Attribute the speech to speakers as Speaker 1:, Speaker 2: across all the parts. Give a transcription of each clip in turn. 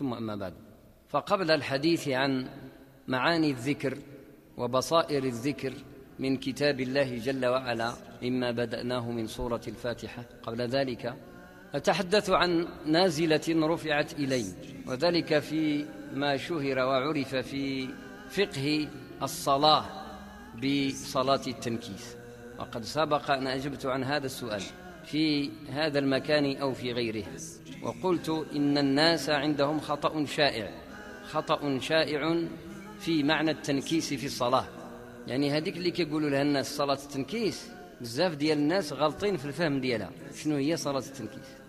Speaker 1: ثم أما بعد. فقبل الحديث عن معاني الذكر وبصائر الذكر من كتاب الله جل وعلا مما بدأناه من سورة الفاتحة قبل ذلك أتحدث عن نازلة رفعت إلي وذلك في ما شهر وعرف في فقه الصلاة بصلاة التنكيس. وقد سبق أن أجبت عن هذا السؤال في هذا المكان أو في غيره. وقلت إن الناس عندهم خطأ شائع خطأ شائع في معنى التنكيس في الصلاة. يعني هذيك اللي كيقولوا لها الناس صلاة التنكيس بزاف ديال الناس غالطين في الفهم ديالها. شنو هي صلاة التنكيس؟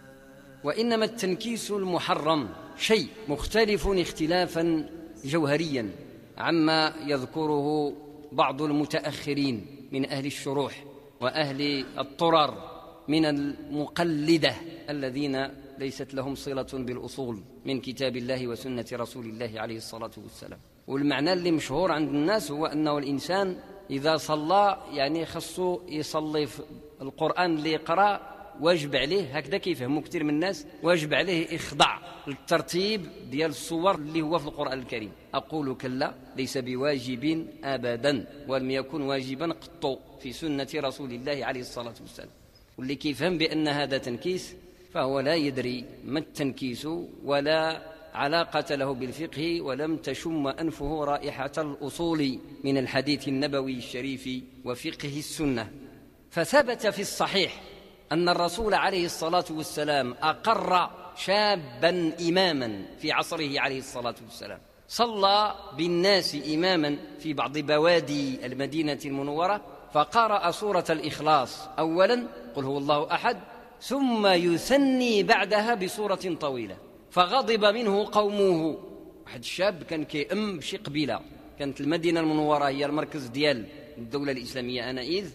Speaker 1: وإنما التنكيس المحرم شيء مختلف اختلافا جوهريا عما يذكره بعض المتأخرين من أهل الشروح وأهل الطرر من المقلدة الذين ليست لهم صلة بالأصول من كتاب الله وسنة رسول الله عليه الصلاة والسلام. والمعنى اللي مشهور عند الناس هو أنه الإنسان إذا صلى يعني خصو يصلي في القرآن اللي يقرأ واجب عليه هكذا كيفهموا كثير من الناس واجب عليه إخضاع الترتيب ديال الصور اللي هو في القرآن الكريم. أقول كلا ليس بواجب أبدا ولم يكن واجبا قط في سنة رسول الله عليه الصلاة والسلام. واللي كيفهم بأن هذا تنكيس فهو لا يدري ما التنكيس ولا علاقة له بالفقه ولم تشم أنفه رائحة الأصول من الحديث النبوي الشريف وفقه السنة. فثبت في الصحيح أن الرسول عليه الصلاة والسلام أقر شابا إماما في عصره عليه الصلاة والسلام. صلى بالناس إماما في بعض بوادي المدينة المنورة فقرأ سورة الإخلاص أولا قل هو الله أحد ثم يثني بعدها بسورة طويلة. فغضب منه قومه. واحد الشاب كان كيأم بشي قبيلة. كانت المدينة المنورة هي المركز ديال الدولة الإسلامية أنئذ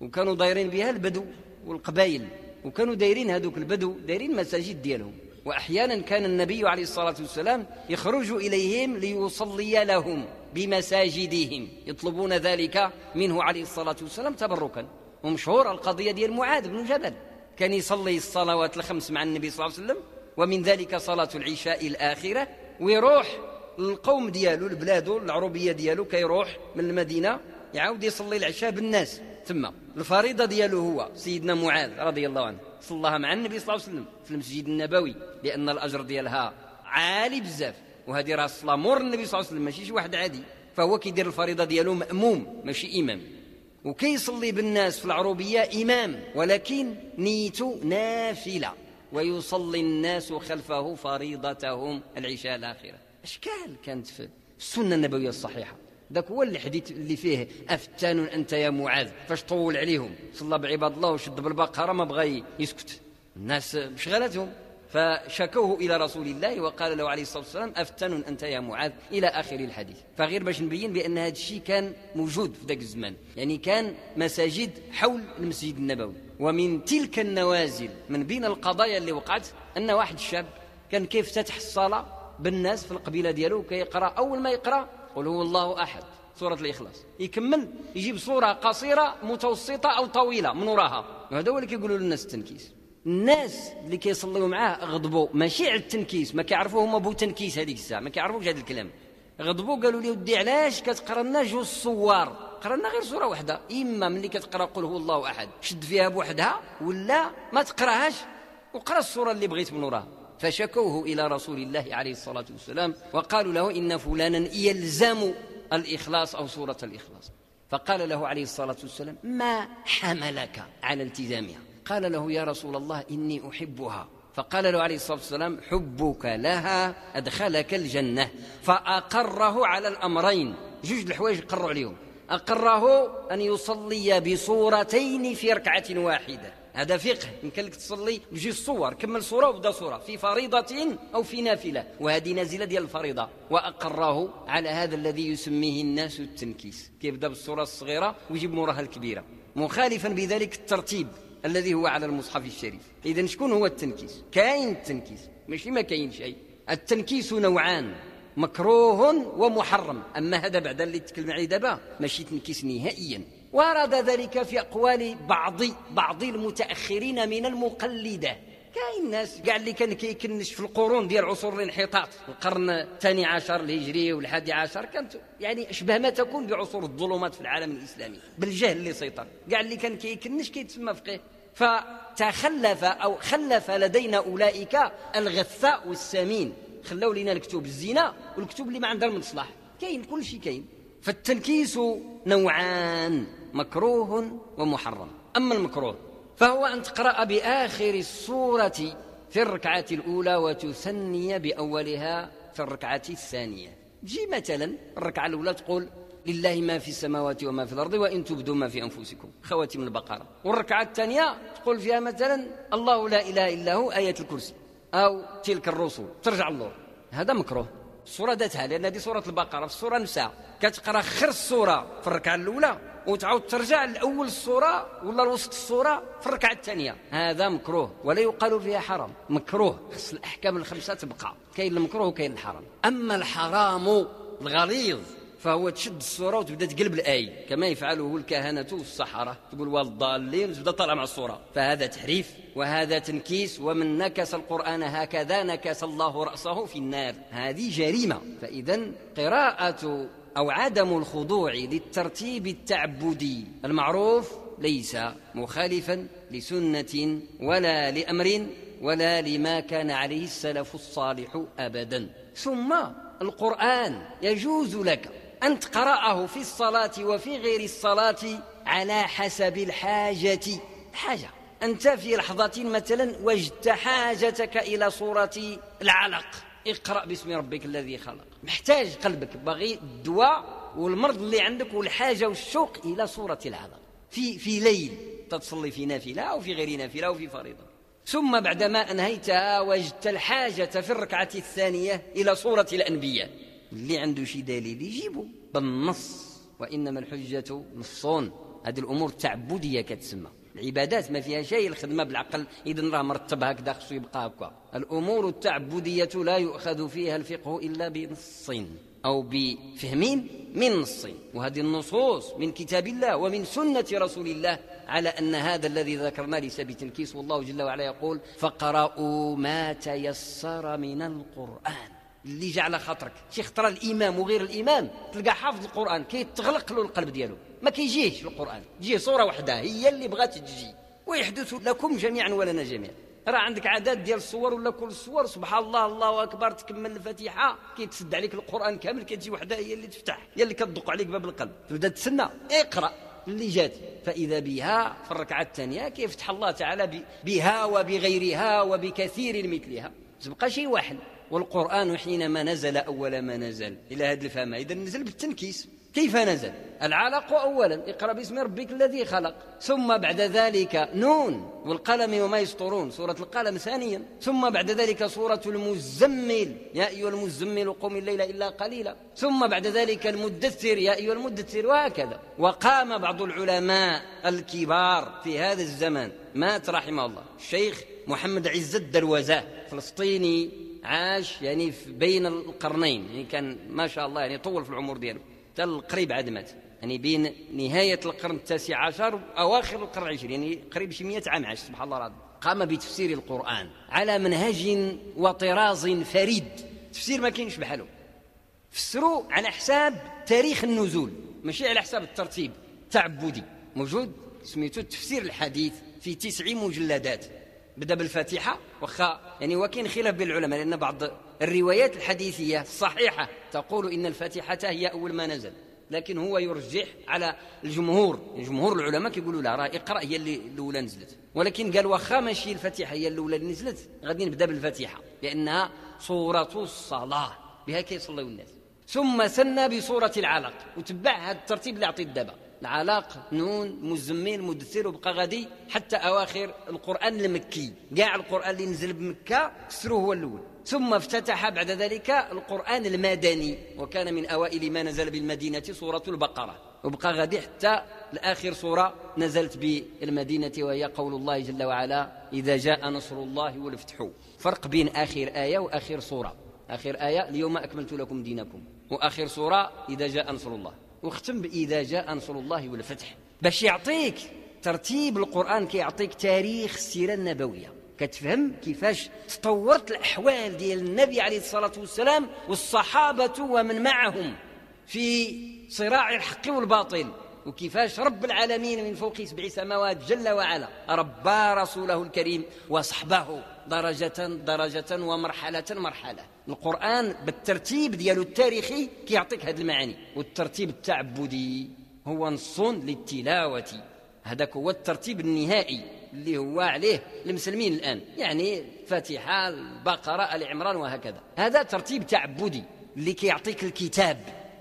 Speaker 1: وكانوا دايرين بها البدو والقبائل. وكانوا دايرين هذوك البدو دايرين مساجد ديالهم. وأحيانا كان النبي عليه الصلاة والسلام يخرج إليهم ليصلي لهم بمساجدهم. يطلبون ذلك منه عليه الصلاة والسلام تبركا. ومشهور القضية ديال معاذ بن جبل. كان يصلي الصلوات الخمس مع النبي صلى الله عليه وسلم ومن ذلك صلاة العشاء الآخرة ويروح القوم ديالو لبلادو العروبية ديالو كيروح من المدينة يعاود يصلي العشاء بالناس ثم الفريضة ديالو هو سيدنا معاذ رضي الله عنه صلاها مع النبي صلى الله عليه وسلم في المسجد النبوي لأن الأجر ديالها عالي بزاف. وهذه راه الصلاه مور النبي صلى الله عليه وسلم ماشي شي واحد عادي. فهو كيدير الفريضة ديالو مأموم ماشي إمام. وكيصلي بالناس في العروبية إمام ولكن نيته نافلة ويصلي الناس خلفه فريضتهم العشاء الآخرة. أشكال كانت في السنة النبوية الصحيحة. ذاك هو الحديث اللي فيه أفتان أنت يا معاذ فاش طول عليهم؟ صلى بعباد الله وشد بالبقرة ما بغى يسكت. الناس شغلتهم فشكوه إلى رسول الله وقال له عليه الصلاة والسلام أفتن أنت يا معاذ إلى آخر الحديث. فغير باش نبين بأن هذا الشيء كان موجود في ذاك الزمان. يعني كان مساجد حول المسجد النبوي. ومن تلك النوازل من بين القضايا اللي وقعت أن واحد الشاب كان كيف فتح الصلاة بالناس في القبيلة ديالو كيقرأ أول ما يقرأ قل هو الله أحد. سورة الإخلاص. يكمل يجيب سوره قصيرة متوسطة أو طويلة من وراها. وهذا هو اللي كيقولوا للناس التنكيس. الناس اللي كيصليو معاه غضبوا. ماشي على التنكيس ما كيعرفوا هما بو تنكيس هذيك الساعة ما كيعرفوش هذا الكلام. غضبوا قالوا لي ودي علاش كتقرا لنا جوج صوار قرا لنا غير سوره واحدة إما ملي كتقرا قل هو الله أحد شد فيها بوحدها ولا ما تقراهاش وقرا السوره اللي بغيت من وراها. فشكوه إلى رسول الله عليه الصلاة والسلام وقالوا له إن فلانا يلزم الإخلاص أو سوره الإخلاص. فقال له عليه الصلاة والسلام ما حملك على التزامها؟ قال له يا رسول الله إني أحبها. فقال له عليه الصلاة والسلام حبك لها أدخلك الجنة. فأقره على الأمرين. جوج الحوايج قروا عليهم. أقره أن يصلي بصورتين في ركعة واحدة. هذا فقه. يمكن لك تصلي بجوج صور كمل صورة وبدا صورة. في فريضة أو في نافلة. وهذه نازلة ديال الفريضة. وأقره على هذا الذي يسميه الناس التنكيس. كيبدأ بالصورة الصغيرة ويجيب موراها الكبيرة. مخالفا بذلك الترتيب. الذي هو على المصحف الشريف. إذا شكون هو التنكيس؟ كاين التنكيس ماشي ما كاين شيء. التنكيس نوعان مكروه ومحرم. أما هذا بعد اللي تكلم عليه دابا ماشي تنكيس نهائيا. ورد ذلك في أقوال بعض بعض المتأخرين من المقلدة. كاين ناس كاع اللي كان كيكنش في القرون ديال عصور الانحطاط. القرن الثاني عشر الهجري والحادي عشر كانت يعني أشبه ما تكون بعصور الظلمات في العالم الإسلامي. بالجهل اللي سيطر. كاع اللي كان كيكنش كيتسمى فقيه. فتخلف أو خلف لدينا أولئك الغثاء والسمين خلاو لنا الكتب الزنا والكتب اللي ما عندها المصلح. كاين كل شيء كاين. فالتنكيس نوعان مكروه ومحرم. أما المكروه فهو أن تقرأ بآخر السورة في الركعة الأولى وتثني بأولها في الركعة الثانية. جي مثلا الركعة الأولى تقول لله ما في السماوات وما في الأرض وإن تبدوا ما في أنفسكم. خواتم البقرة. والركعة الثانية تقول فيها مثلا الله لا إله إلا هو آية الكرسي. أو تلك الرسل ترجع اللور هذا مكروه. السورة ذاتها لأن هذه سورة البقرة. في السورة نساء كتقرأ آخر السورة في الركعة الأولى وتعاود ترجع لأول السورة ولا لوسط السورة في الركعة الثانية. هذا مكروه ولا يقال فيها حرام. مكروه. خص الأحكام الخمسة تبقى. كاين المكروه وكاين الحرام. أما الحرام الغليظ فهو تشد الصورة وتبدا تقلب الآية كما يفعله الكهنة والسحرة تقول والضالين وتبدا طالع مع الصورة. فهذا تحريف وهذا تنكيس. ومن نكس القرآن هكذا نكس الله رأسه في النار. هذه جريمة. فإذا قراءة أو عدم الخضوع للترتيب التعبدي المعروف ليس مخالفا لسنة ولا لأمر ولا لما كان عليه السلف الصالح أبدا. ثم القرآن يجوز لك أن تقرأه في الصلاة وفي غير الصلاة على حسب الحاجة. حاجة. أنت في لحظة مثلا وجدت حاجتك إلى صورة العلق. اقرأ باسم ربك الذي خلق. محتاج قلبك. باغي الدواء والمرض اللي عندك والحاجة والشوق إلى صورة العلق. في في ليل تتصلي في نافلة أو في غير نافلة أو في فريضة. ثم بعدما أنهيتها وجدت الحاجة في الركعة الثانية إلى صورة الأنبياء. اللي عنده شي دليل يجيبه بالنص وإنما الحجة نصون. هذه الأمور التعبدية كتسمى. العبادات ما فيها شيء الخدمة بالعقل إذا راه مرتب هكذا خصو يبقى هكا. الأمور التعبدية لا يؤخذ فيها الفقه إلا بنص أو بفهم من نص وهذه النصوص من كتاب الله ومن سنة رسول الله على أن هذا الذي ذكرنا ليس بتنكيس والله جل وعلا يقول فقرأوا ما تيسر من القرآن. اللي جعل خاطرك. شي خطرة الامام وغير الامام تلقى حافظ القرآن كيتغلق له القلب ديالو. ما كيجيهش القرآن. تجيه صورة واحدة هي اللي بغات تجي. ويحدث لكم جميعا ولنا جميعا. راه عندك عدد ديال الصور ولا كل الصور سبحان الله الله أكبر تكمل الفاتحة. كيتسد عليك القرآن كامل كتجي وحدة هي اللي تفتح هي اللي كتدق عليك باب القلب. تبدا تسنى. اقرأ اللي جات. فإذا بها في الركعة الثانية كيفتح الله تعالى بها وبغيرها وبكثير مثلها. تبقى شيء واحد. والقرآن حينما نزل أول ما نزل. إلى هذا الفهم إذا نزل بالتنكيس. كيف نزل؟ العلق أولا. اقرأ باسم ربك الذي خلق. ثم بعد ذلك نون والقلم وما يسطرون. سورة القلم ثانيا. ثم بعد ذلك سورة المزمل. يا أيها المزمل قم الليل إلا قليلا. ثم بعد ذلك المدثر. يا أيها المدثر. وهكذا. وقام بعض العلماء الكبار في هذا الزمان. مات رحمه الله. الشيخ محمد عز الدروزاه فلسطيني عاش يعني بين القرنين. يعني كان ما شاء الله يعني طول في العمر ديالو. حتى القريب عاد مات. يعني بين نهاية القرن التاسع عشر وأواخر القرن العشرين. يعني قريب شي 100 عام عاش سبحان الله العظيم. قام بتفسير القرآن على منهج وطراز فريد. تفسير ما كاينش بحاله. فسروا على حساب تاريخ النزول ماشي على حساب الترتيب. تعبدي. موجود؟ سميتو التفسير الحديث في تسع مجلدات. بدا بالفاتحه واخا يعني وكاين خلاف بين العلماء لأن بعض الروايات الحديثية الصحيحه تقول إن الفاتحه هي أول ما نزل لكن هو يرجح على الجمهور جمهور العلماء كيقولوا لا راه اقرأ هي اللي الأولى نزلت ولكن قال واخا ماشي الفاتحه هي الأولى اللي نزلت غادي نبدأ بالفاتحه لأنها صورة الصلاة بها كيصليو الناس ثم سنى بصورة العلق وتبع هذا الترتيب اللي عطيت دابا العلاق نون مزمين مدثر وبقى غادي. حتى أواخر القرآن المكي. كاع القرآن اللي نزل بمكة كسروه هو الأول. ثم افتتح بعد ذلك القرآن المدني. وكان من أوائل ما نزل بالمدينة سورة البقرة. وبقى غادي حتى لاخر سورة نزلت بالمدينة وهي قول الله جل وعلا إذا جاء نصر الله والفتح فرق بين آخر آية وآخر سورة. آخر آية اليوم أكملت لكم دينكم. وآخر سورة إذا جاء نصر الله. واختم بإذا جاء نصر الله والفتح باش يعطيك ترتيب القرآن كيعطيك تاريخ السيرة النبوية. كتفهم كيفاش تطورت الأحوال ديال النبي عليه الصلاة والسلام والصحابة ومن معهم في صراع الحق والباطل وكيفاش رب العالمين من فوق سبع سماوات جل وعلا ربى رسوله الكريم وصحبه درجة درجة ومرحلة مرحلة. القرآن بالترتيب ديالو التاريخي كيعطيك هذه المعاني. والترتيب التعبدي هو نص للتلاوة. هذاك هو الترتيب النهائي اللي هو عليه المسلمين الآن. يعني فاتحة البقرة العمران وهكذا. هذا ترتيب تعبدي اللي كيعطيك الكتاب.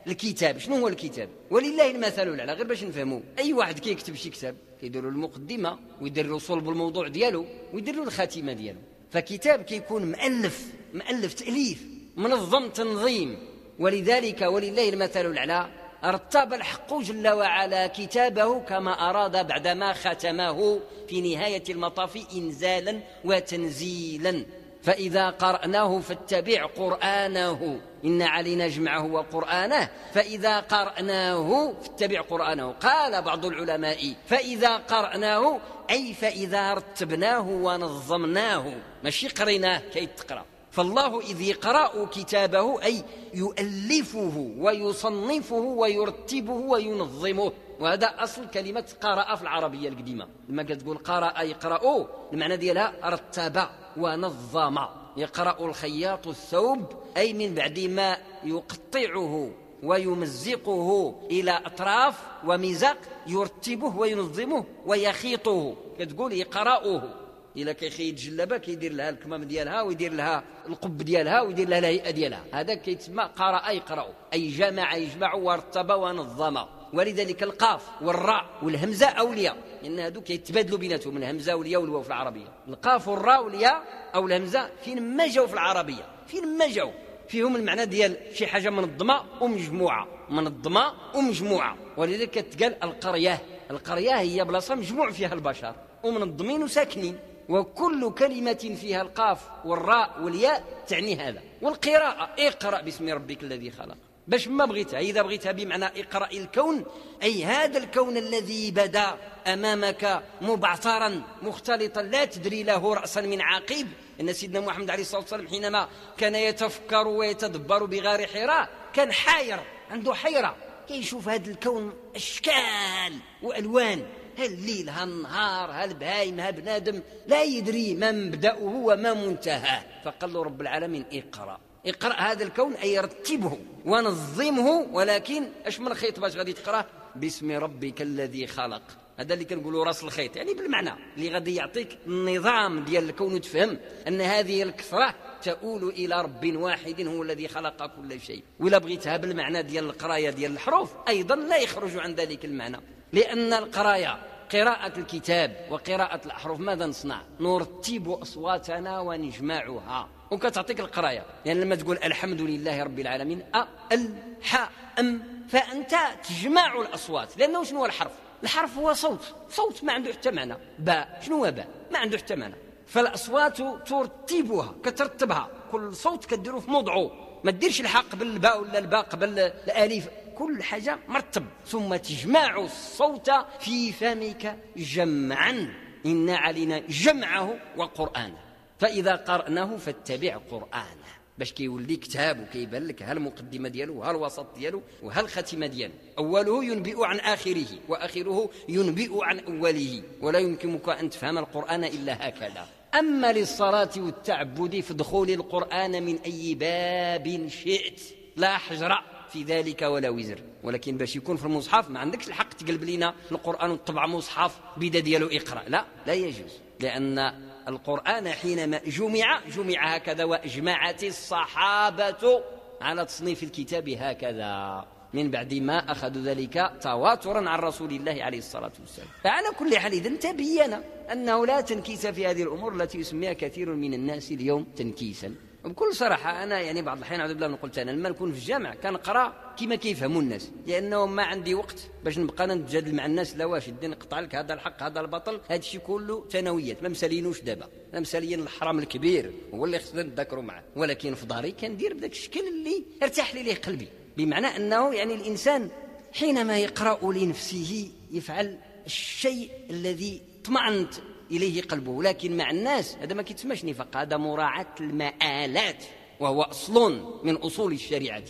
Speaker 1: الكتاب. شنو هو الكتاب؟ ولله المثل الأعلى. غير باش نفهموا أي واحد كيكتب شي كتاب كيدير له المقدمة ويدير له صلب الموضوع ديالو ويدير له الخاتمة ديالو. فكتاب كيكون مؤلف. مؤلف تأليف. منظم تنظيم. ولذلك ولله المثل الأعلى ارتب الحق جل وعلا كتابه كما أراد بعدما ختمه في نهاية المطاف إنزالا وتنزيلا. فإذا قرأناه فاتبع قرآنه. إن علينا جمعه وقرآنه. فإذا قرأناه فاتبع قرآنه. قال بعض العلماء فإذا قرأناه أي فإذا رتبناه ونظمناه. ماشي قريناه كي تقرأ. فالله إذ يقرأ كتابه أي يؤلفه ويصنفه ويرتبه وينظمه. وهذا أصل كلمة قرأ في العربية القديمة. لما كتقول قرأ يقرأ المعنى ديالها رتب ونظم. يقرأ الخياط الثوب أي من بعد ما يقطعه ويمزقه إلى أطراف ومزق يرتبه وينظمه ويخيطه. كتقول يقرأه. إلا كيخيط جلابة كيدير لها الكمام ديالها ويدير لها القب ديالها ويدير لها الهيئة ديالها. هذا كيتسمى قرأ يقرأ أي جمع يجمع وارتب ونظم. ولذلك القاف والراء والهمزة أولياء. إن هذو كيتبادلوا بيناتهم الهمزة والياء والواو في العربية. القاف والراء والياء أو الهمزة فين ما جاوا في العربية. فين ما جاوا. فيهم المعنى ديال شي حاجة منظمة ومجموعة. منظمة ومجموعة. ولذلك كتقال القرية. القرية هي بلاصة مجموع فيها البشر. ومنظمين وساكنين. وكل كلمة فيها القاف والراء والياء تعني هذا. والقراءة اقرأ باسم ربك الذي خلق. باش ما بغيتها إذا بغيتها بمعنى اقرأ الكون أي هذا الكون الذي بدا أمامك مبعثرا مختلطا لا تدري له رأسا من عقيب. إن سيدنا محمد عليه الصلاة والسلام حينما كان يتفكر ويتدبر بغار حراء كان حاير عنده حيرة. كيشوف هذا الكون أشكال وألوان. هل الليل ها النهار ها البهايم ها بنادم لا يدري ما مبدأه وما منتهاه فقال له رب العالمين اقرأ. اقرأ هذا الكون أي رتبه ونظمه ولكن اش من خيط باش غادي تقراه باسم ربك الذي خلق. هذا اللي كنقولوا راس الخيط يعني بالمعنى اللي غادي يعطيك النظام ديال الكون وتفهم أن هذه الكثرة تؤول إلى رب واحد هو الذي خلق كل شيء. ولا بغيتها بالمعنى ديال القراية ديال الحروف أيضا لا يخرج عن ذلك المعنى. لأن القرايه قراءة الكتاب وقراءة الأحرف ماذا نصنع؟ نرتب أصواتنا ونجمعها وكتعطيك القرايه يعني لما تقول الحمد لله رب العالمين أ ال ح ام فانت تجمع الاصوات لأنه شنو هو الحرف الحرف هو صوت صوت ما عنده حتى معنى باء شنو هو باء ما عنده حتى معنى فالاصوات ترتبها كترتبها كل صوت كديرو في موضعه ما ديرش الحق قبل الباء ولا الباء قبل الالف كل حاجة مرتب. ثم تجمع الصوت في فمك جمعا. إن علينا جمعه وقرآنه. فإذا قرأناه فاتبع قرآنه. باش كيولي كتاب وكيبان لك ها المقدمه ديالو ها الوسط ديالو وها الختمه ديالو. أوله ينبئ عن آخره وآخره ينبئ عن أوله. ولا يمكنك أن تفهم القرآن إلا هكذا. أما للصلاة والتعبد فادخل القرآن من أي باب شئت. لا حجر في ذلك ولا وزر. ولكن باش يكون في المصحف ما عندكش الحق تقلب لنا القرآن وتطبع مصحف بدا ديالو إقرأ. لا لا يجوز. لأن القرآن حينما جمع جمع هكذا وأجمعت الصحابة على تصنيف الكتاب هكذا. من بعد ما أخذوا ذلك تواترا عن رسول الله عليه الصلاة والسلام. فعلى كل حال إذن تبين أنه لا تنكيس في هذه الأمور التي يسميها كثير من الناس اليوم تنكيسا. بكل صراحة أنا يعني بعض الأحيان أعوذ بالله من قلت أنا لما نكون في الجامع كنقرأ كما كيفهموا الناس لأنه ما عندي وقت باش نبقى نتجادل مع الناس لا واش الدين نقطع لك هذا الحق هذا البطل هذا الشيء كله ثانويات ما مسالينوش دابا ما مساليين الحرام الكبير هو اللي خصنا نتذكروا معاه ولكن في داري كندير بداك الشكل اللي ارتاح لي ليه قلبي بمعنى أنه يعني الإنسان حينما يقرأ لنفسه يفعل الشيء الذي اطمأنت إليه قلبه. لكن مع الناس هذا ما كيتسماش نفاق هذا مراعاة المآلات وهو أصل من أصول الشريعة.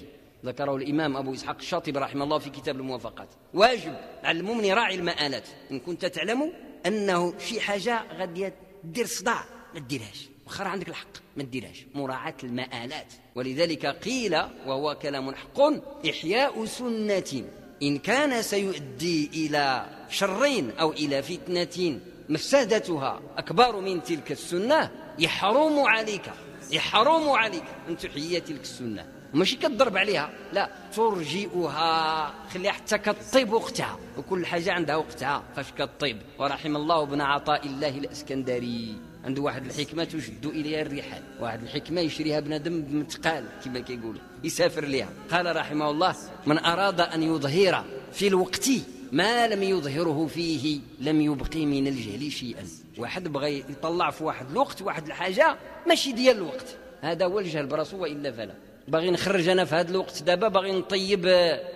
Speaker 1: ذكره الإمام أبو إسحاق الشاطبي رحمه الله في كتاب الموافقات. واجب على المؤمن راعي المآلات. إن كنت تعلم أنه شي حاجة غادي دير صداع ما ديرهاش. وخر عندك الحق ما ديرهاش. مراعاة المآلات. ولذلك قيل وهو كلام حق إحياء سنة. إن كان سيؤدي إلى شر أو إلى فتنة مفسدتها أكبر من تلك السنة يحرم عليك يحرم عليك أن تحيي تلك السنة. ماشي كتضرب عليها لا ترجئها خليها حتى كطيب وقتها. وكل حاجة عندها وقتها فاش كطيب؟ ورحم الله ابن عطاء الله الأسكندري. عنده واحد الحكمة تشد إليها الرحال واحد الحكمة يشريها بنادم بمتقال كما كيقولوا يسافر لها قال رحمه الله من أراد أن يظهر في الوقت ما لم يظهره فيه لم يبقي من الجهل شيئا. واحد بغى يطلع في واحد الوقت واحد الحاجة ماشي ديال الوقت. هذا هو الجهل براسو وإلا فلا. باغي نخرج أنا في هذا الوقت دابا باغي نطيب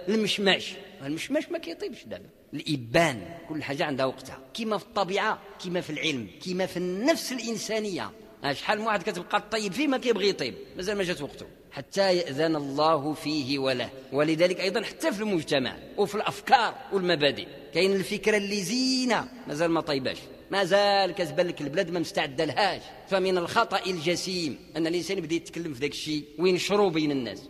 Speaker 1: المشماش. المشماش ما كيطيبش دابا. الإبان كل حاجة عندها وقتها. كما في الطبيعة كما في العلم كما في النفس الإنسانية. شحال من واحد كتبقى تطيب فيه ما كيبغي يطيب. مازال ما جات وقته. حتى يأذن الله فيه وله. ولذلك أيضا حتى في المجتمع وفي الأفكار والمبادئ. كاين الفكرة اللي زينة مازال ما طيباش. ما زال كتبان لك البلاد ما مستعدة لهاش. فمن الخطأ الجسيم أن الإنسان يبدأ يتكلم في ذاك الشيء وينشروا بين الناس.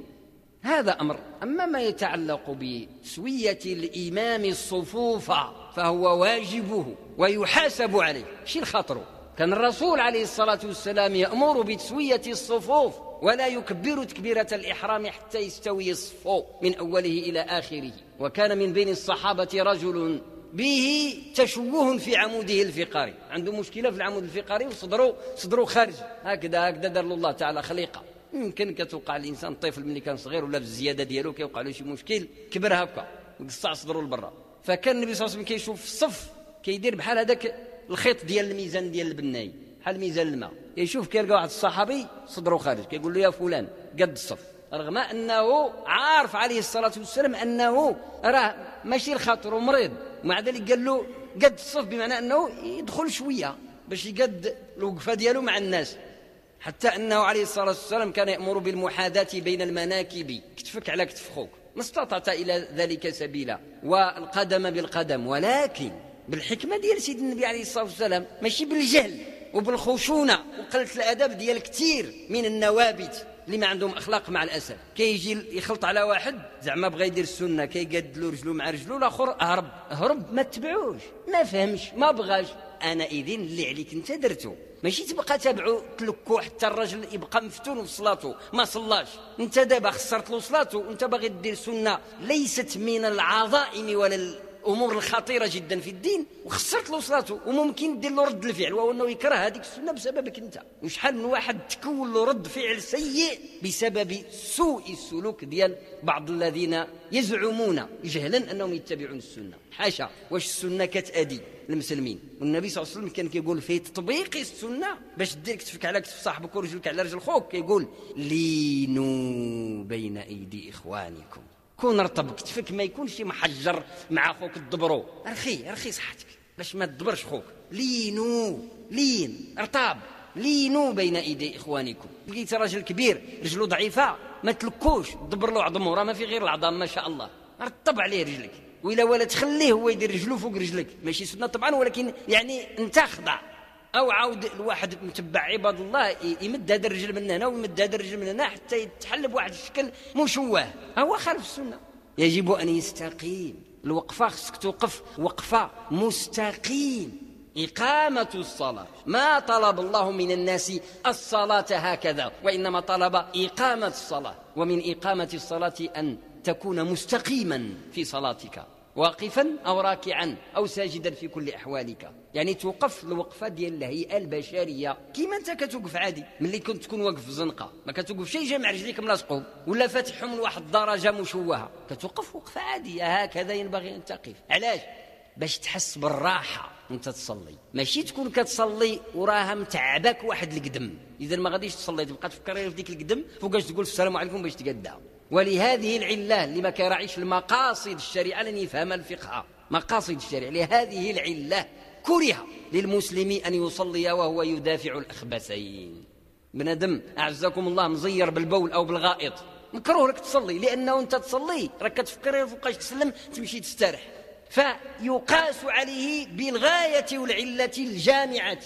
Speaker 1: هذا أمر. أما ما يتعلق بتسويه الإمام الصفوف فهو واجبه ويحاسب عليه. شي الخطر؟ كان الرسول عليه الصلاة والسلام يأمر بتسوية الصفوف. ولا يكبر تكبيرة الإحرام حتى يستوي الصف من أوله إلى آخره. وكان من بين الصحابة رجل به تشوه في عموده الفقري عنده مشكلة في العمود الفقري وصدره صدره خارج. هكذا هكذا دار له الله تعالى خليقة. يمكن كتوقع الإنسان الطفل ملي كان صغير ولا في الزيادة ديالو كيوقع له شي مشكل كبر هكا وقصع صدره لبرا. فكان النبي صلى الله عليه وسلم كيشوف الصف كيدير بحال هذاك الخيط ديال الميزان ديال البناي. بحال ميزان الماء. كيشوف كيلقى واحد الصحابي صدره خارج كيقول له يا فلان قد الصف. رغم أنه عارف عليه الصلاة والسلام أنه راه ماشي الخاطر مريض ومع ذلك قال له قد الصف بمعنى أنه يدخل شوية باش يقد الوقفة ديالو مع الناس. حتى أنه عليه الصلاة والسلام كان يأمر بالمحاذاة بين المناكب. كتفك على كتف خوك. ما استطعت إلى ذلك سبيلا. والقدم بالقدم. ولكن بالحكمة ديال سيدنا النبي عليه الصلاة والسلام ماشي بالجهل. وبالخشونة وقلة الأدب ديال كثير من النوابت اللي ما عندهم أخلاق مع الأسف. كيجي يخلط على واحد زعما بغى يدير السنة كيقاد له رجلو مع رجلو الآخر هرب. هرب ما تبعوش ما فهمش ما بغاش. أنا إذن اللي عليك أنت درتو ماشي تبقى تابعو تلكو حتى الرجل يبقى مفتون في صلاته. ما صلاش. أنت دابا خسرت له صلاته وانت باغي دير سنة ليست من العظائم ولا امور الخطيرة جدا في الدين وخسرت له صلاته وممكن دير له رد الفعل وهو إنه يكره هذيك السنة بسببك أنت. وشحال من واحد تكون له رد فعل سيء بسبب سوء السلوك ديال بعض الذين يزعمون جهلا أنهم يتبعون السنة. حاشا واش السنة كتأدي المسلمين؟ والنبي صلى الله عليه وسلم كان كيقول في تطبيق السنة باش دير كتفك على كتف صاحبك ورجلك على رجل خوك كيقول لينوا بين أيدي إخوانكم. كون رطب كتفك ما يكونش محجر مع خوك الدبرو رخي رخي صحتك. باش ما تدبرش خوك. لينو لين ارطاب لينو بين إيدي إخوانكم. لقيت راجل كبير رجلو ضعيفة ما تلكوش. دبر له عظمه راه ما في غير العظام ما شاء الله. رطب عليه رجلك. وإلا ولا تخليه هو يدير رجلو فوق رجلك. ماشي سنة طبعا ولكن يعني انت خضع أو عاود الواحد متبع عباد الله يمد هذا الرجل من هنا ويمد هذا الرجل من هنا حتى يتحل بواحد الشكل مشوه. هو خالف السنة. يجب أن يستقيم. الوقفة خصك توقف وقفة مستقيم. إقامة الصلاة. ما طلب الله من الناس الصلاة هكذا وإنما طلب إقامة الصلاة. ومن إقامة الصلاة أن تكون مستقيما في صلاتك. واقفا أو راكعا أو ساجدا في كل أحوالك. يعني توقف الوقفة ديال الهيئة البشرية. كيما أنت كتوقف عادي. ملي كنت تكون واقف في زنقة. ما كتوقف شي جامع رجليك ملاصقو ولا فاتحهم لواحد الدرجة مشوهة. كتوقف وقفة عادية. هكذا ينبغي أن تقف. علاش؟ باش تحس بالراحة وأنت تصلي. ماشي تكون كتصلي وراها متعبك واحد القدم. إذا ما غاديش تصلي تبقى تفكر في ديك القدم. فوقاش تقول السلام عليكم باش تقدها. ولهذه العلة اللي ما كيراعيش المقاصد الشريعة لن يفهم الفقه. مقاصد الشريعة لهذه العلة كره للمسلم أن يصلي وهو يدافع الأخبثين. بنادم أعزكم الله مزير بالبول أو بالغائط. مكروه لك تصلي لأنه أنت تصلي. راك كتفكر فوقاش تسلم تمشي تسترح. فيقاس عليه بالغاية والعلة الجامعة.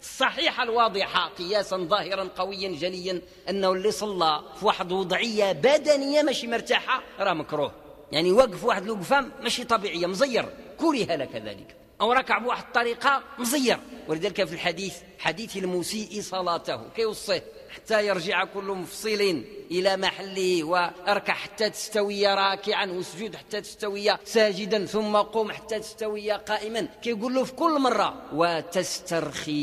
Speaker 1: الصحيحة الواضحة قياسا ظاهرا قويا جليا أنه اللي صلى في واحد وضعية بدنية ماشي مرتاحة راه مكروه. يعني وقف واحد الوقفة ماشي طبيعية مزير. كره لك ذلك. أو ركع بواحد الطريقة مزير. ولذلك في الحديث حديث المسيء صلاته كيوصيه. حتى يرجع كل مفصل إلى محله وأركع حتى تستوي راكعا واسجد حتى تستوي ساجدا ثم قم حتى تستوي قائما. كيقول له في كل مرة وتسترخي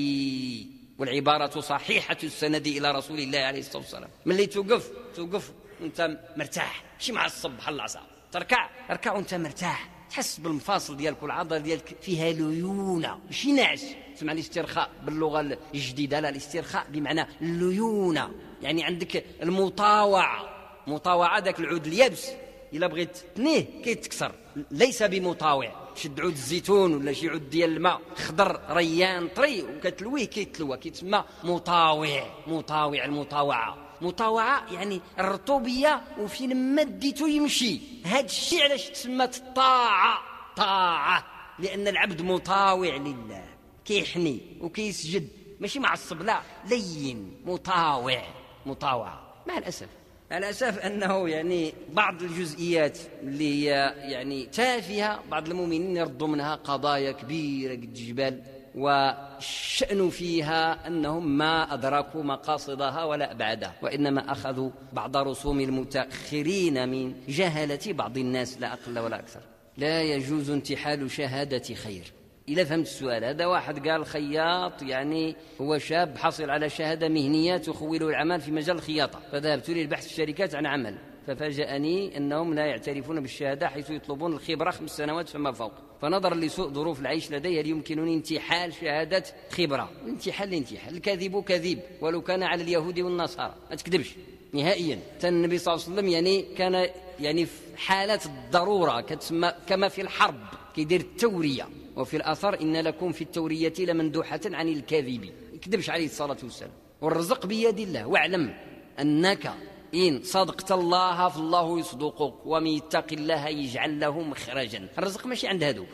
Speaker 1: والعبارة صحيحة السند إلى رسول الله عليه الصلاة والسلام. ملي توقف؟ توقف وأنت مرتاح. ماشي معصب بحال العصا. تركع. اركع وأنت مرتاح. تحس بالمفاصل ديالك والعضلة ديالك فيها ليونة. ماشي نعس تسمع الاسترخاء باللغة الجديدة لا الاسترخاء بمعنى الليونة. يعني عندك المطاوعة. مطاوعة ذاك العود اليابس. إلا بغيت تنيه كيتكسر. ليس بمطاوع. شد عود الزيتون ولا شي عود ديال الماء. خضر ريان طري. وكتلويه كيتلوى. كيتسمى مطاوع. مطاوع المطاوعة. مطاوعة يعني الرطوبية وفين مديتو يمشي. هاد الشيء علاش تسمات الطاعة طاعة. لأن العبد مطاوع لله. كيحني وكيسجد ماشي معصب لا لين مطاوع مطاوعة مع الأسف. مع الأسف أنه يعني بعض الجزئيات اللي هي يعني تافهة بعض المؤمنين يردوا منها قضايا كبيرة قد جبال والشأن فيها أنهم ما أدركوا مقاصدها ولا أبعدها وإنما أخذوا بعض رسوم المتأخرين من جهلة بعض الناس لا أقل ولا أكثر. لا يجوز انتحال شهادة خير. إذا فهمت السؤال. هذا واحد قال خياط يعني هو شاب حصل على شهادة مهنية تخوله العمل في مجال الخياطة. فذهبت للبحث الشركات عن عمل. ففاجأني أنهم لا يعترفون بالشهادة حيث يطلبون الخبرة خمس سنوات فما فوق. فنظرا لسوء ظروف العيش لدي هل يمكنني انتحال شهادة خبرة؟ الانتحال الانتحال الكذب كذب. ولو كان على اليهود والنصارى. ما تكذبش. نهائيا. النبي صلى الله عليه وسلم يعني كان يعني في حالات الضرورة كتسمى كما في الحرب. كيدير التورية. وفي الأثر إن لكم في التورية لمندوحة عن الكاذب يكذبش عليه الصلاة والسلام. والرزق بيد الله. واعلم أنك إن صدقت الله فالله يصدقك ومن يتق الله يجعل له مخرجا. الرزق ماشي عند هذوك.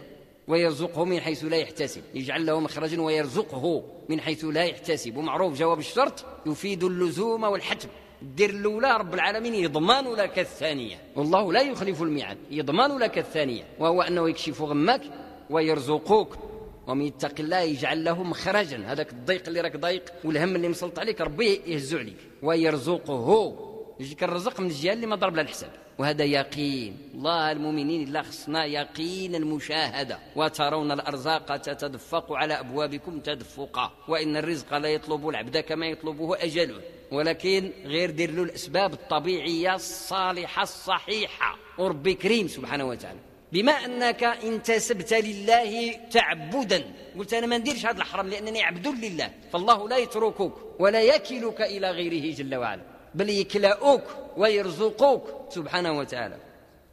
Speaker 1: ويرزقه من حيث لا يحتسب. يجعل له مخرجا ويرزقه من حيث لا يحتسب. ومعروف جواب الشرط يفيد اللزوم والحتم. دير الأولى رب العالمين يضمن لك الثانية. والله لا يخلف الميعاد. يضمن لك الثانية. وهو أنه يكشف غمك ويرزقك ومن يتق الله يجعل له مخرجا هذاك الضيق اللي راك ضيق والهم اللي مسلط عليك ربي يهزو عليك. ويرزقه. يجيك الرزق من الجهه اللي ما ضرب لها الحساب. وهذا يقين. الله المؤمنين الله خصنا يقين المشاهده وترون الأرزاق تتدفق على أبوابكم تدفقا وإن الرزق لا يطلب العبد كما يطلبه أجله. ولكن غير دير له الأسباب الطبيعية الصالحة الصحيحة. وربي كريم سبحانه وتعالى. بما أنك انتسبت لله تعبدا. قلت أنا ما نديرش هذا الحرام لأنني عبد لله. فالله لا يتركك ولا يكلك إلى غيره جل وعلا. بل يكلاؤك ويرزقوك سبحانه وتعالى.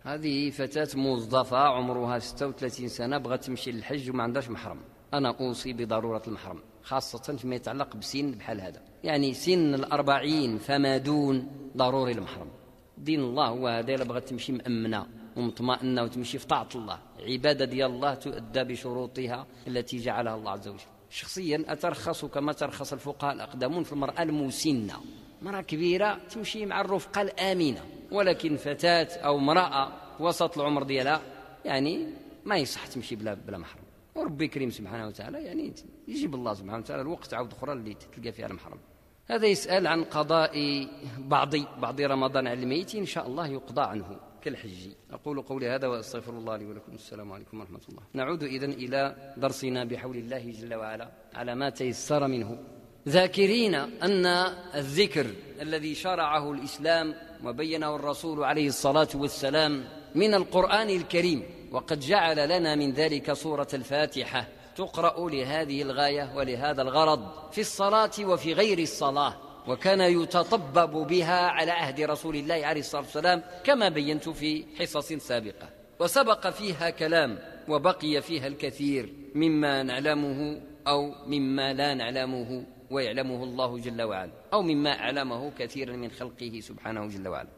Speaker 1: هذه فتاة موظفة عمرها 36 سنة بغت تمشي للحج وما عندهاش محرم. أنا أوصي بضرورة المحرم خاصة فيما يتعلق بسن بحال هذا. يعني سن الأربعين فما دون ضروري المحرم. دين الله هو هذا بغت تمشي مأمنة. ومطمئنة وتمشي في طاعة الله. عبادة ديال الله تؤدى بشروطها التي جعلها الله عز وجل. شخصيا أترخص كما ترخص الفقهاء الأقدمون في المرأة المسنة. مرأة كبيرة تمشي مع الرفقة الآمنة. ولكن فتاة أو امرأة وسط العمر ديالها يعني ما يصح تمشي بلا بلا محرم. وربي كريم سبحانه وتعالى يعني يجيب الله سبحانه وتعالى الوقت عاود أخرى اللي تلقى فيها المحرم. هذا يسأل عن قضاء بعض بعض رمضان على الميت إن شاء الله يقضى عنه. كالحج. أقول قولي هذا وأستغفر الله لي ولكم. السلام عليكم ورحمة الله. نعود إذن إلى درسنا بحول الله جل وعلا على ما تيسر منه. ذاكرين أن الذكر الذي شرعه الإسلام وبينه الرسول عليه الصلاة والسلام من القرآن الكريم وقد جعل لنا من ذلك سورة الفاتحة تقرأ لهذه الغاية ولهذا الغرض في الصلاة وفي غير الصلاة. وكان يتطبب بها على عهد رسول الله عليه الصلاة والسلام كما بينت في حصص سابقة. وسبق فيها كلام وبقي فيها الكثير مما نعلمه أو مما لا نعلمه ويعلمه الله جل وعلا أو مما أعلمه كثيرا من خلقه سبحانه جل وعلا.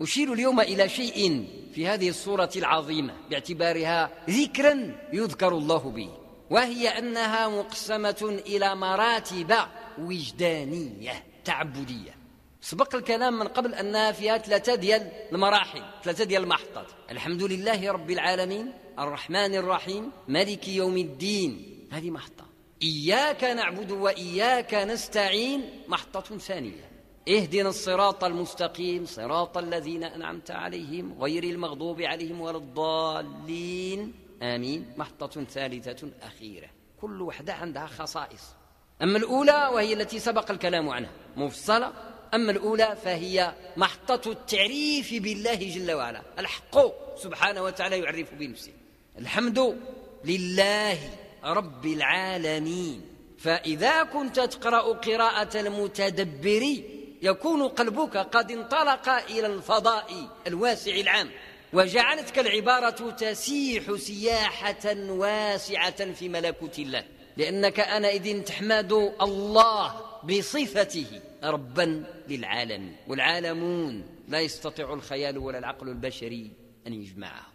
Speaker 1: أشير اليوم إلى شيء في هذه الصورة العظيمة باعتبارها ذكرا يذكر الله به وهي أنها مقسمة إلى مراتب وجدانية. تعبدية. سبق الكلام من قبل أنها فيها ثلاثة ديال المراحل ثلاثة ديال المحطات الحمد لله رب العالمين الرحمن الرحيم ملك يوم الدين. هذه محطة. إياك نعبد وإياك نستعين محطة ثانية. اهدنا الصراط المستقيم صراط الذين أنعمت عليهم غير المغضوب عليهم ولا الضالين. آمين. محطة ثالثة أخيرة. كل وحدة عندها خصائص. أما الأولى وهي التي سبق الكلام عنها مفصلة أما الأولى فهي محطة التعريف بالله جل وعلا الحق سبحانه وتعالى يعرف بنفسه. الحمد لله رب العالمين. فإذا كنت تقرأ قراءة المتدبر يكون قلبك قد انطلق إلى الفضاء الواسع العام وجعلتك العبارة تسيح سياحة واسعة في ملكوت الله. لأنك أنئذ تحمد الله بصفته ربا للعالم. والعالمون لا يستطيع الخيال ولا العقل البشري أن يجمعه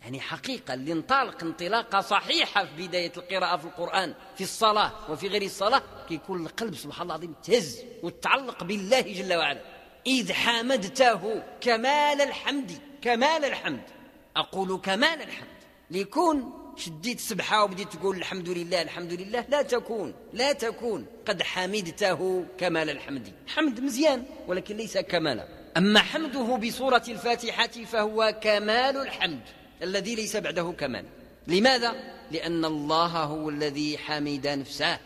Speaker 1: يعني حقيقة اللي انطلق انطلاقة صحيحة في بداية القراءة في القرآن في الصلاة وفي غير الصلاة كيكون القلب سبحان الله العظيم تهز وتعلق بالله جل وعلا. إذ حمدته كمال الحمد كمال الحمد. أقول كمال الحمد ليكون شديت السبحة وبديت تقول الحمد لله الحمد لله لا تكون لا تكون. قد حمدته كمال الحمد. حمد مزيان ولكن ليس كمالا. أما حمده بصورة الفاتحة فهو كمال الحمد الذي ليس بعده كمال. لماذا؟ لأن الله هو الذي حمد نفسه.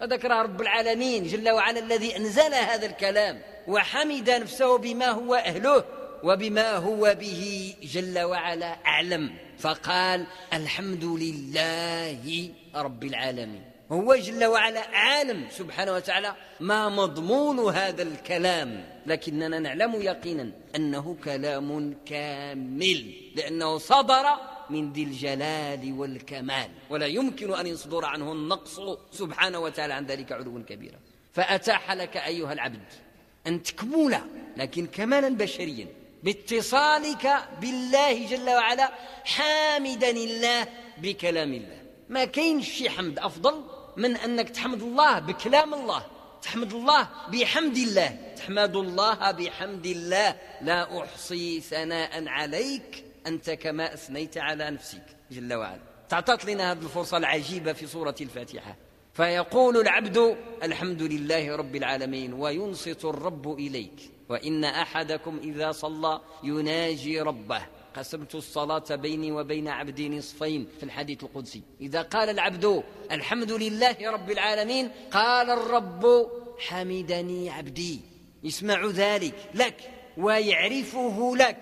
Speaker 1: وذكر رب العالمين جل وعلا الذي أنزل هذا الكلام وحمد نفسه بما هو أهله وبما هو به جل وعلا أعلم. فقال الحمد لله رب العالمين. هو جل وعلا عالم سبحانه وتعالى ما مضمون هذا الكلام لكننا نعلم يقينا أنه كلام كامل لأنه صدر من ذي الجلال والكمال ولا يمكن أن يصدر عنه النقص سبحانه وتعالى عن ذلك علوا كبيرا. فأتاح لك أيها العبد أن تكمل لكن كمالا بشريا. باتصالك بالله جل وعلا حامدا الله بكلام الله. ما كاين شي حمد أفضل من أنك تحمد الله بكلام الله تحمد الله بحمد الله. تحمد الله بحمد الله. لا أحصي ثناء عليك أنت كما أثنيت على نفسك جل وعلا. تعطت لنا هذه الفرصة العجيبة في سورة الفاتحة. فيقول العبد الحمد لله رب العالمين وينصت الرب إليك وإن أحدكم إذا صلى يناجي ربه. قسمت الصلاة بيني وبين عبدي نصفين في الحديث القدسي. إذا قال العبد الحمد لله رب العالمين قال الرب حمدني عبدي يسمع ذلك لك ويعرفه لك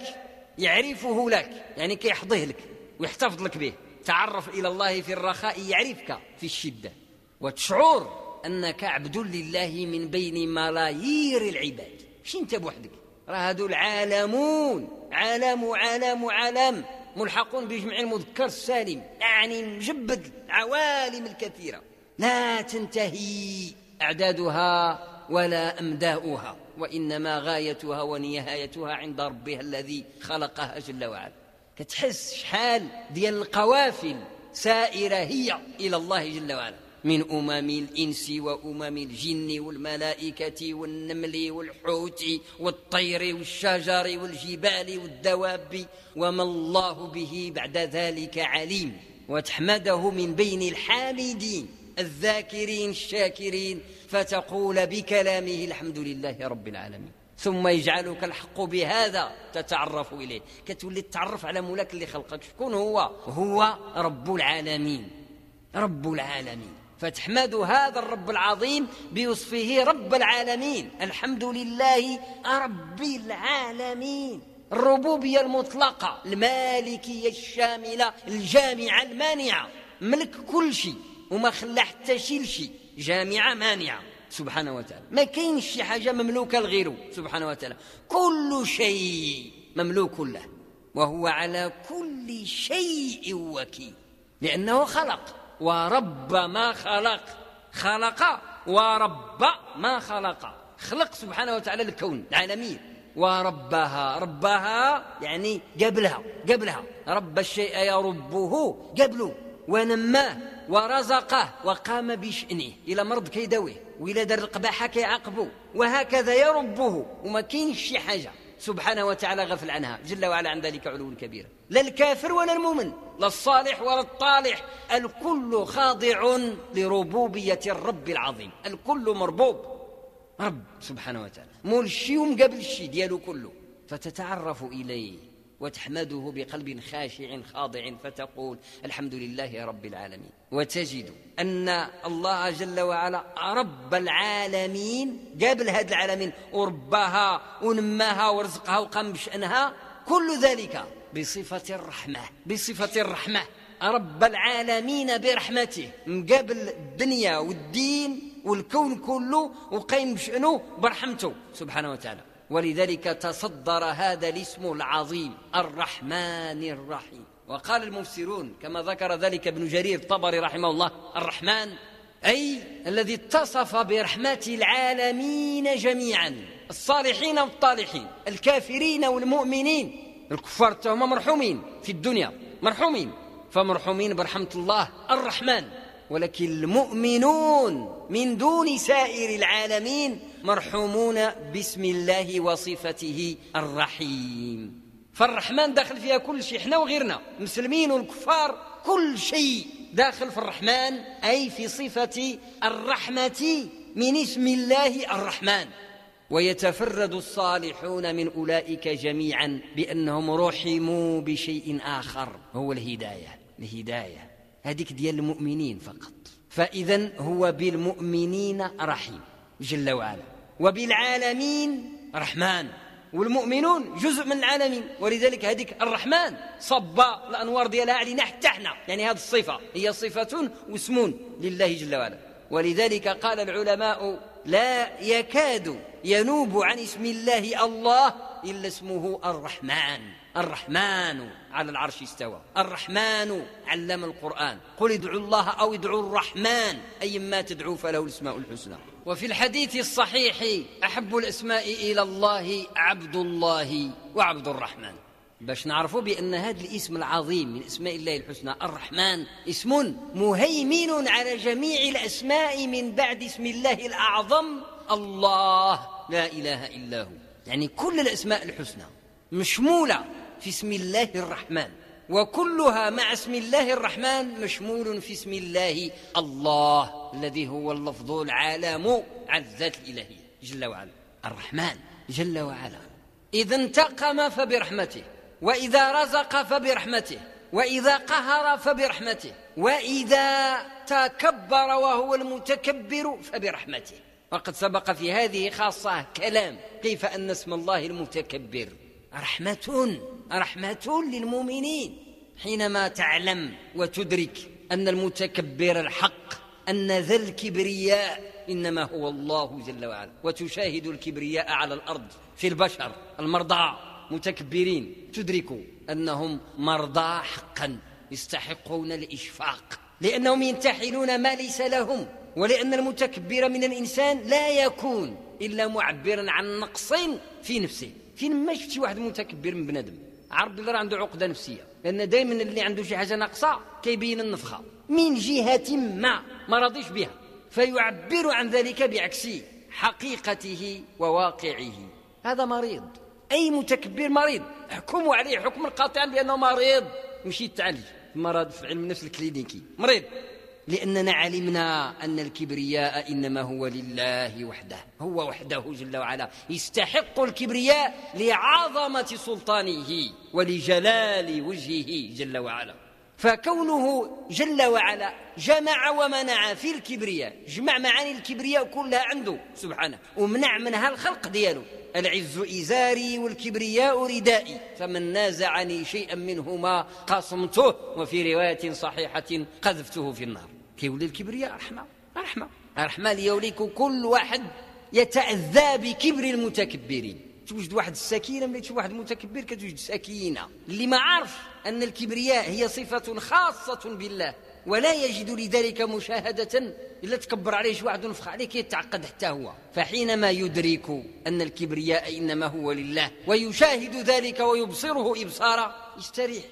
Speaker 1: يعرفه لك يعني كيحضه لك ويحتفظ لك به. تعرف إلى الله في الرخاء يعرفك في الشدة. وتشعر أنك عبد لله من بين ملايير العباد. مش انت بوحدك راه هادو العالمون. عالم عالم عالم. ملحقون بجمع المذكر السالم. يعني مجبد عوالم الكثيرة. لا تنتهي أعدادها ولا أمداؤها وإنما غايتها ونهايتها عند ربها الذي خلقها جل وعلا. كتحس شحال ديال القوافل سائرة هي إلى الله جل وعلا. من أمم الإنس وأمم الجن والملائكة والنمل والحوت والطير والشجر والجبال والدواب وما الله به بعد ذلك عليم وتحمده من بين الحامدين الذاكرين الشاكرين فتقول بكلامه الحمد لله رب العالمين ثم يجعلك الحق بهذا تتعرف إليه كتولي تتعرف على مولاك اللي خلقك شكون هو؟ هو رب العالمين رب العالمين فتحمد هذا الرب العظيم بوصفه رب العالمين. الحمد لله رب العالمين. الربوبية المطلقة المالكية الشاملة الجامعة المانعة. ملك كل شيء وما خلى حتى شي لشي. جامعة مانعة. سبحانه وتعالى. ما كاينش شي حاجة مملوكة لغيره. سبحانه وتعالى. كل شيء مملوك له. وهو على كل شيء وكيل. لأنه خلق. ورب ما خلق. خلق ورب ما خلق. خلق سبحانه وتعالى الكون العالمين. وربها. ربها يعني قبلها قبلها. رب الشيء يربه قبله. ونماه ورزقه وقام بشأنه. إلى مرض كيدويه. وإلى دار القباحة كيعاقبه وهكذا يربه. وما كاينش شي حاجة. سبحانه وتعالى غفل عنها. جل وعلا عن ذلك علو كبير. لا الكافر ولا المؤمن لا الصالح ولا الطالح. الكل خاضع لربوبية الرب العظيم. الكل مربوب. رب سبحانه وتعالى. مول الشيء ومقابل الشيء ديالو كله. فتتعرف إليه. وتحمده بقلب خاشع خاضع فتقول الحمد لله رب العالمين. وتجد أن الله جل وعلا رب العالمين قبل هذا العالمين ورباها ونماها ورزقها وقام بشأنها كل ذلك بصفة الرحمة بصفة الرحمة. رب العالمين برحمته. مقابل الدنيا والدين والكون كله وقيم بشأنه برحمته سبحانه وتعالى. ولذلك تصدر هذا الاسم العظيم الرحمن الرحيم. وقال المفسرون كما ذكر ذلك ابن جرير الطبري رحمه الله الرحمن أي الذي اتصف برحمة العالمين جميعا الصالحين والطالحين الكافرين والمؤمنين. الكفار هم مرحومين في الدنيا مرحومين. فمرحومين برحمة الله الرحمن. ولكن المؤمنون من دون سائر العالمين مرحومون باسم الله وصفته الرحيم. فالرحمن داخل فيها كل شيء إحنا وغيرنا مسلمين والكفار كل شيء داخل في الرحمن أي في صفة الرحمة من اسم الله الرحمن. ويتفرد الصالحون من أولئك جميعا بأنهم رحموا بشيء آخر. هو الهداية الهداية. هذيك ديال المؤمنين فقط. فإذا هو بالمؤمنين رحيم. جل وعلا. وبالعالمين رحمن. والمؤمنون جزء من العالمين. ولذلك هذيك الرحمن صب الأنوار ديالها علينا حتى إحنا يعني هذه الصفة. هي صفه واسم لله جل وعلا. ولذلك قال العلماء لا يكاد ينوب عن اسم الله الله إلا اسمه الرحمن. الرحمن على العرش استوى. الرحمن علم القرآن. قل ادعوا الله أو ادعوا الرحمن. أي ما تدعو فله الأسماء الحسنى. وفي الحديث الصحيح أحب الأسماء إلى الله عبد الله وعبد الرحمن. باش نعرفوا بأن هذا الاسم العظيم من أسماء الله الحسنى الرحمن اسم مهيمن على جميع الأسماء من بعد اسم الله الأعظم الله لا إله إلا هو. يعني كل الأسماء الحسنى مشمولة في اسم الله الرحمن. وكلها مع اسم الله الرحمن مشمول في اسم الله الله الذي هو اللفظ العالم عن الذات الإلهية. جل وعلا. الرحمن. جل وعلا. إذا انتقم فبرحمته وإذا رزق فبرحمته وإذا قهر فبرحمته وإذا تكبر وهو المتكبر فبرحمته. وقد سبق في هذه خاصة كلام كيف أن اسم الله المتكبر. رحمة رحمة للمؤمنين. حينما تعلم وتدرك أن المتكبر الحق أن ذا الكبرياء إنما هو الله جل وعلا. وتشاهد الكبرياء على الأرض في البشر المرضى. متكبرين تدرك أنهم مرضى حقا يستحقون الإشفاق. لأنهم ينتحلون ما ليس لهم. ولأن المتكبر من الإنسان لا يكون إلا معبرا عن نقص في نفسه. فين ما شفتي واحد متكبر من بنادم. عرف بلي راه عنده عقدة نفسية. لأن دائما اللي عنده شي حاجة ناقصة كيبين النفخة. من جهة ما ما راضيش بها. فيعبر عن ذلك بعكس حقيقته وواقعه. هذا مريض. أي متكبر مريض احكموا عليه. حكما قاطعا بأنه مريض. يمشي يتعالج مرض في علم النفس الكلينيكي. مريض. لأننا علمنا أن الكبرياء إنما هو لله وحده. هو وحده جل وعلا. يستحق الكبرياء لعظمة سلطانه ولجلال وجهه جل وعلا. فكونه جل وعلا جمع ومنع في الكبرياء جمع معاني الكبرياء كلها عنده سبحانه ومنع منها الخلق دياله العز إزاري والكبرياء ردائي. فمن نازعني شيئا منهما قصمته وفي رواية صحيحة قذفته في النار. كيولي الكبرياء رحمة رحمة رحمة ليوليك كل واحد يتأذى بكبر المتكبرين. توجد واحد السكينة ملي تشوف واحد متكبر كتوجد سكينة. اللي ما عارف أن الكبرياء هي صفة خاصة بالله ولا يجد لذلك مشاهدة إلا تكبر عليه شي واحد ونفخ عليه يتعقد حتى هو. فحينما يدرك أن الكبرياء إنما هو لله ويشاهد ذلك ويبصره إبصارا يستريح.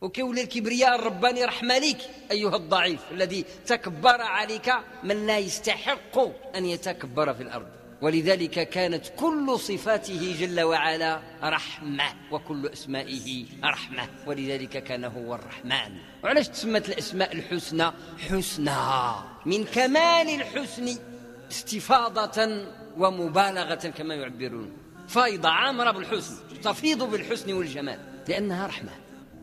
Speaker 1: وكول الكبرياء الرباني رحمة لك أيها الضعيف الذي تكبر عليك من لا يستحق أن يتكبر في الأرض. ولذلك كانت كل صفاته جل وعلا رحمة وكل أسمائه رحمة. ولذلك كان هو الرحمن. وعلاش تسمت الأسماء الحسنى؟ حسنى. من كمال الحسن استفاضة ومبالغة كما يعبرون. فايضة عامرة بالحسن تفيض بالحسن والجمال لأنها رحمة.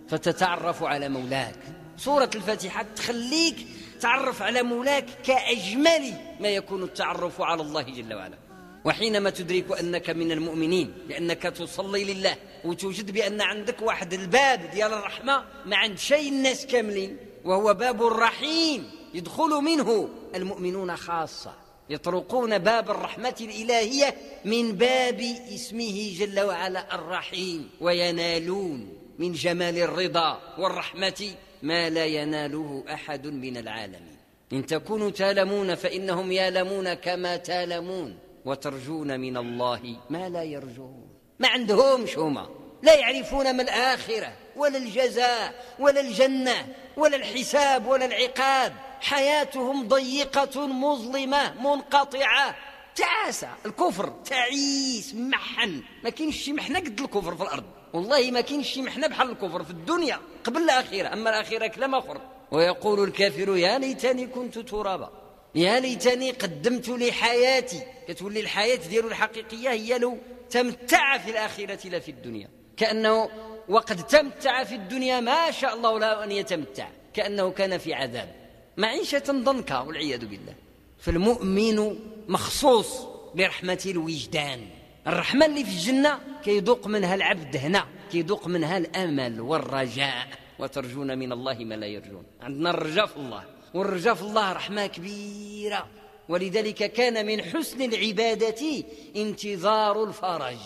Speaker 1: فتتعرف على مولاك. سورة الفاتحة تخليك تعرف على مولاك كأجمل ما يكون التعرف على الله جل وعلا. وحينما تدرك أنك من المؤمنين لأنك تصلي لله وتوجد بأن عندك واحد الباب ديال الرحمة ما عند شيء الناس كاملين وهو باب الرحيم. يدخل منه المؤمنون خاصة. يطرقون باب الرحمة الإلهية من باب اسمه جل وعلا الرحيم وينالون من جمال الرضا والرحمة ما لا يناله أحد من العالمين. إن تكونوا تالمون فإنهم يالمون كما تالمون وترجون من الله ما لا يرجون. ما عندهمش هما. لا يعرفون ما الآخرة ولا الجزاء ولا الجنة ولا الحساب ولا العقاب. حياتهم ضيقة مظلمة منقطعة. تعاسة. الكفر تعيس محن. ما كاينش شي محنة قد الكفر في الأرض. والله ما كاينش شي محنة بحال الكفر في الدنيا قبل الآخرة أما الآخرة كلام آخر. ويقول الكافر يا ليتني كنت ترابا يا ليتني قدمت لحياتي كتولي الحياة ديالو الحقيقية هي لو تمتع في الآخرة لا في الدنيا. كأنه وقد تمتع في الدنيا ما شاء الله لا أن يتمتع كأنه كان في عذاب. معيشة ضنكا والعياذ بالله. فالمؤمن مخصوص برحمة الوجدان. الرحمة اللي في الجنة كيذوق منها العبد هنا كيذوق منها الأمل والرجاء. وترجون من الله ما لا يرجون. عندنا الرجاء في الله والرجاء في الله رحمة كبيرة. ولذلك كان من حسن العبادة انتظار الفرج.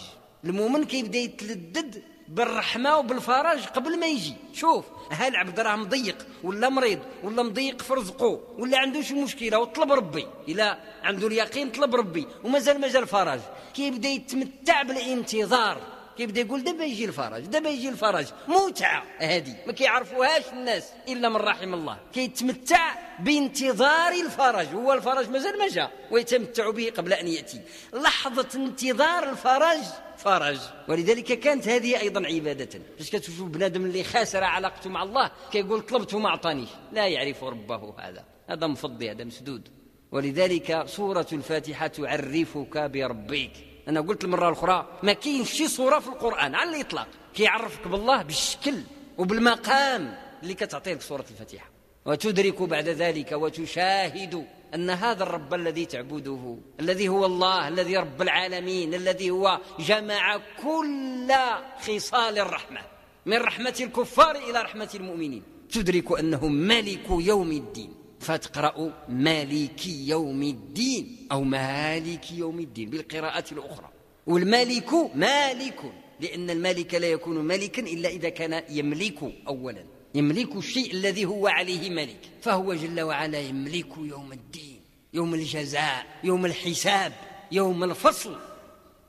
Speaker 1: المؤمن كيبدا يتلدد بالرحمة وبالفرج قبل ما يجي. شوف ها العبد راه مضيق ولا مريض ولا مضيق في رزقه ولا عنده شي مشكلة وطلب ربي؟ إلا عنده اليقين طلب ربي ومازال مازال فرج كيبدا يتمتع بالانتظار. كيبدا يقول دابا يجي الفرج دابا يجي الفرج. متعه هذه ما كيعرفوهاش الناس إلا من رحم الله. كيتمتع بانتظار الفرج. هو الفرج مازال ما جاء ويتمتع به قبل أن يأتي. لحظة انتظار الفرج فرج. ولذلك كانت هذه أيضا عبادة. فاش كتشوف بنادم اللي خاسر علاقته مع الله كيقول طلبت وما أعطانيش. لا يعرف ربه هذا. هذا مفضي هذا مسدود. ولذلك سورة الفاتحة تعرفك بربك. أنا قلت المرة الأخرى ما كاينش شي صورة في القرآن على الإطلاق. كيعرفك بالله بالشكل وبالمقام اللي كتعطيه لك سورة الفاتحة. وتدرك بعد ذلك وتشاهد أن هذا الرب الذي تعبده الذي هو الله الذي رب العالمين الذي هو جمع كل خصال الرحمة من رحمة الكفار إلى رحمة المؤمنين. تدرك أنه ملك يوم الدين. فتقرأ مالك يوم الدين أو مالك يوم الدين بالقراءة الأخرى. والمالك مالك لأن المالك لا يكون ملكا إلا إذا كان يملك أولا. يملك الشيء الذي هو عليه ملك فهو جل وعلا يملك يوم الدين يوم الجزاء يوم الحساب يوم الفصل.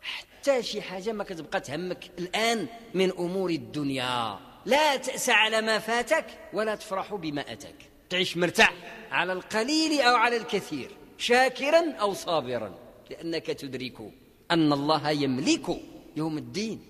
Speaker 1: حتى شي حاجة ما كتبقى تهمك الآن من أمور الدنيا. لا تأس على ما فاتك ولا تفرح بما أتاك. تعيش مرتاح على القليل أو على الكثير شاكرا أو صابرا لأنك تدرك أن الله يملك يوم الدين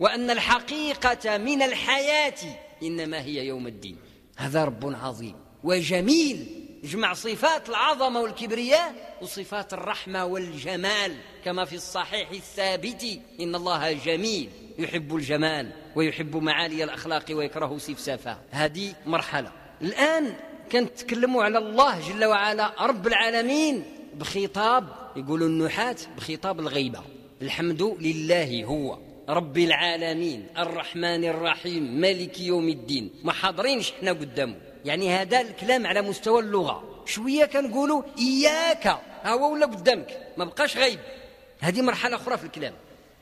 Speaker 1: وأن الحقيقة من الحياة إنما هي يوم الدين. هذا رب عظيم وجميل. يجمع صفات العظمة والكبرياء وصفات الرحمة والجمال كما في الصحيح الثابت إن الله جميل يحب الجمال ويحب معالي الأخلاق ويكره سفسافها. هذه مرحلة. الآن كنتكلموا على الله جل وعلا رب العالمين بخطاب يقولوا النحاة بخطاب الغيبة. الحمد لله هو رب العالمين الرحمن الرحيم مالك يوم الدين. ما حاضرينش حنا قدامه. يعني هذا الكلام على مستوى اللغة. شوية كنقولوا إياك. هو ولا قدامك؟ ما بقاش غيب هذه مرحلة أخرى في الكلام.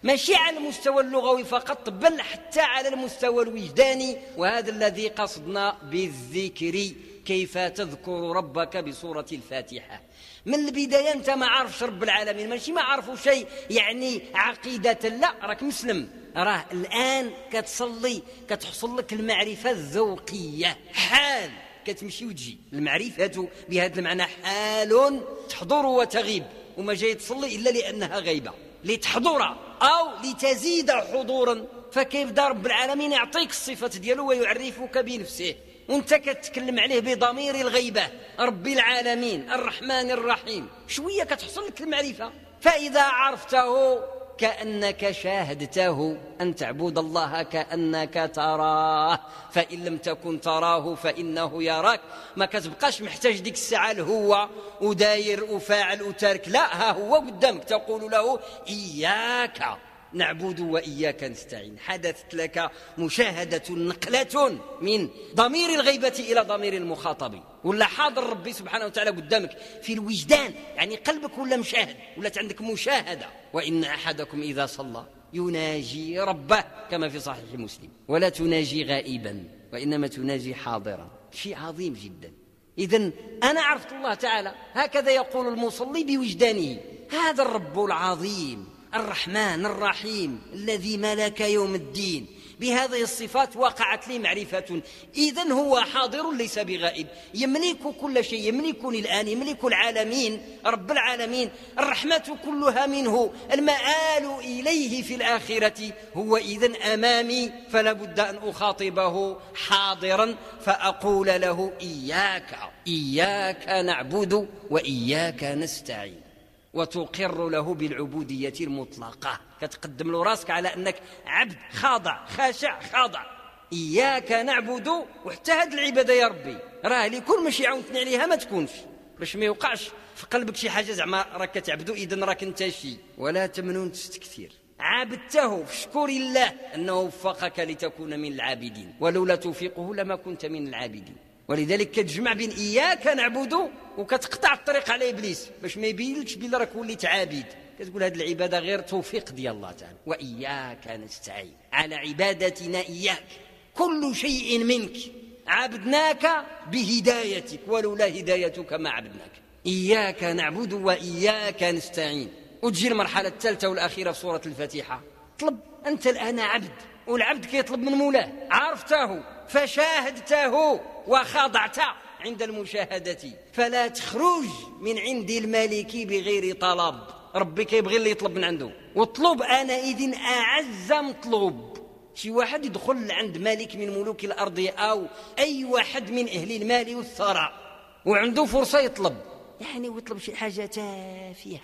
Speaker 1: ماشي على المستوى اللغوي فقط بل حتى على المستوى الوجداني. وهذا الذي قصدنا بالذكر. كيف تذكر ربك بصورة الفاتحة؟ من البداية أنت ما عارفش رب العالمين ماشي ما عارفوا شيء يعني عقيدة لا راك مسلم. راه الآن كتصلي كتحصل لك المعرفة الذوقية. حال كتمشي وتجي. المعرفة بهذا المعنى حال تحضر وتغيب وما جاي تصلي إلا لأنها غيبة. لتحضر أو لتزيد حضورا. فكيبدا رب العالمين يعطيك الصفة ديالو ويعرفك بنفسه؟ وانت كتكلم عليه بضمير الغيبة. رب العالمين الرحمن الرحيم. شوية كتحصل لك المعرفة. فإذا عرفته كأنك شاهدته. أن تعبد الله كأنك تراه. فإن لم تكن تراه فإنه يراك. ما كتبقاش محتاج ديك الساعة هو وداير وفاعل وتارك لا ها هو قدامك. تقول له إياك. نعبد وإياك نستعين. حدثت لك مشاهدة نقلة من ضمير الغيبة إلى ضمير المخاطب. ولا حاضر ربي سبحانه وتعالى قدامك في الوجدان. يعني قلبك ولا مشاهد؟ ولا عندك مشاهدة. وإن أحدكم إذا صلى يناجي ربه كما في صحيح مسلم. ولا تناجي غائبا وإنما تناجي حاضرا. شيء عظيم جدا. إذا أنا عرفت الله تعالى هكذا يقول المصلي بوجدانه. هذا الرب العظيم. الرحمن الرحيم الذي ملك يوم الدين. بهذه الصفات وقعت لي معرفة. إذا هو حاضر ليس بغائب. يملك كل شيء يملكني الآن يملك العالمين رب العالمين. الرحمة كلها منه. المآل إليه في الآخرة. هو إذا أمامي فلا بد أن أخاطبه حاضرا فأقول له إياك إياك نعبد وإياك نستعين. وتقر له بالعبودية المطلقة. كتقدم له راسك على أنك عبد خاضع خاشع خاضع. إياك نعبد وحتى هذه العبادة يا ربي. راه اللي كل ماشي عاونتني عليها ما تكونش. باش ما يوقعش في قلبك شي حاجة زعما راك كتعبدو إذا راك أنت شي. ولا تمنون تستكثير. عابدته فاشكر الله أنه وفقك لتكون من العابدين. ولولا توفيقه لما كنت من العابدين. ولذلك كتجمع بين إياك نعبد وكتقطع الطريق على إبليس باش ما يبينلكش بلي راك وليت عابد. كتقول هذه العبادة غير توفيق ديال الله تعالى. وإياك نستعين على عبادتنا إياك. كل شيء منك عبدناك بهدايتك ولولا هدايتك ما عبدناك. إياك نعبد وإياك نستعين. وتجي المرحلة الثالثة والأخيرة في سورة الفاتحة. طلب أنت الآن عبد والعبد كيطلب من مولاه. عرفته. فشاهدته وخضعت عند المشاهدة. فلا تخرج من عند الملك بغير طلب. ربي كيبغي اللي يطلب من عنده. واطلب أنا إذن أعز مطلوب. شي واحد يدخل عند ملك من ملوك الأرض أو أي واحد من أهل المال والثراء وعنده فرصة يطلب. يعني ويطلب شي حاجة تافهة.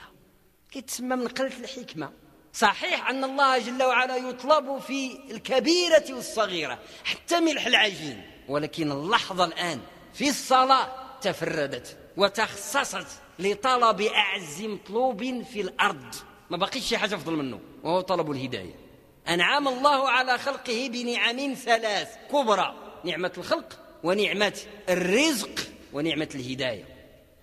Speaker 1: كتسمى من قلة الحكمة. صحيح أن الله جل وعلا يطلب في الكبيرة والصغيرة حتى ملح العجين ولكن اللحظة الآن في الصلاة تفردت وتخصصت لطلب أعز مطلوب في الأرض. ما بقيش شي حاجة أفضل منه وهو طلب الهداية. أنعم الله على خلقه بنعم ثلاث كبرى نعمة الخلق ونعمة الرزق ونعمة الهداية.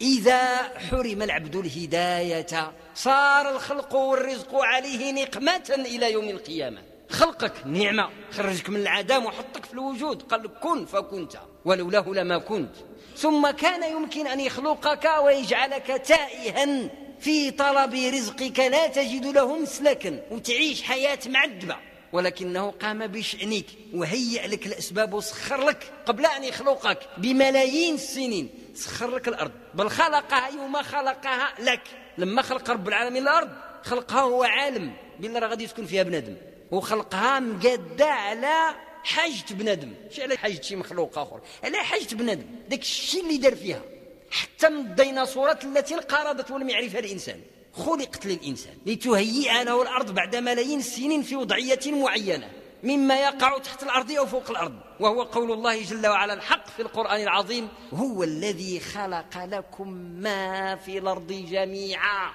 Speaker 1: إذا حرم العبد الهداية صار الخلق والرزق عليه نقمة إلى يوم القيامة. خلقك نعمة خرجك من العدم وحطك في الوجود قال لك كن فكنت ولولاه لما كنت. ثم كان يمكن أن يخلقك ويجعلك تائها في طلب رزقك لا تجد له مسلكا وتعيش حياة معذبة ولكنه قام بشأنك وهيأ لك الأسباب وسخر لك قبل أن يخلقك بملايين السنين. سخر لك الأرض. بل خلقها يوم خلقها لك. لما خلق رب العالمين الأرض خلقها هو عالم. بالله راه غادي يسكن فيها بنادم. وخلقها مقادة على حاجة بنادم. مش على حاجة شي مخلوق آخر على حاجة بنادم. داك الشيء اللي دار فيها. حتى من الديناصورات التي انقرضت ولم يعرفها الإنسان. خلقت للإنسان لتهيئ له الأرض بعد ملايين السنين في وضعية معينة مما يقع تحت الأرض أو فوق الأرض. وهو قول الله جل وعلا الحق في القرآن العظيم هو الذي خلق لكم ما في الأرض جميعا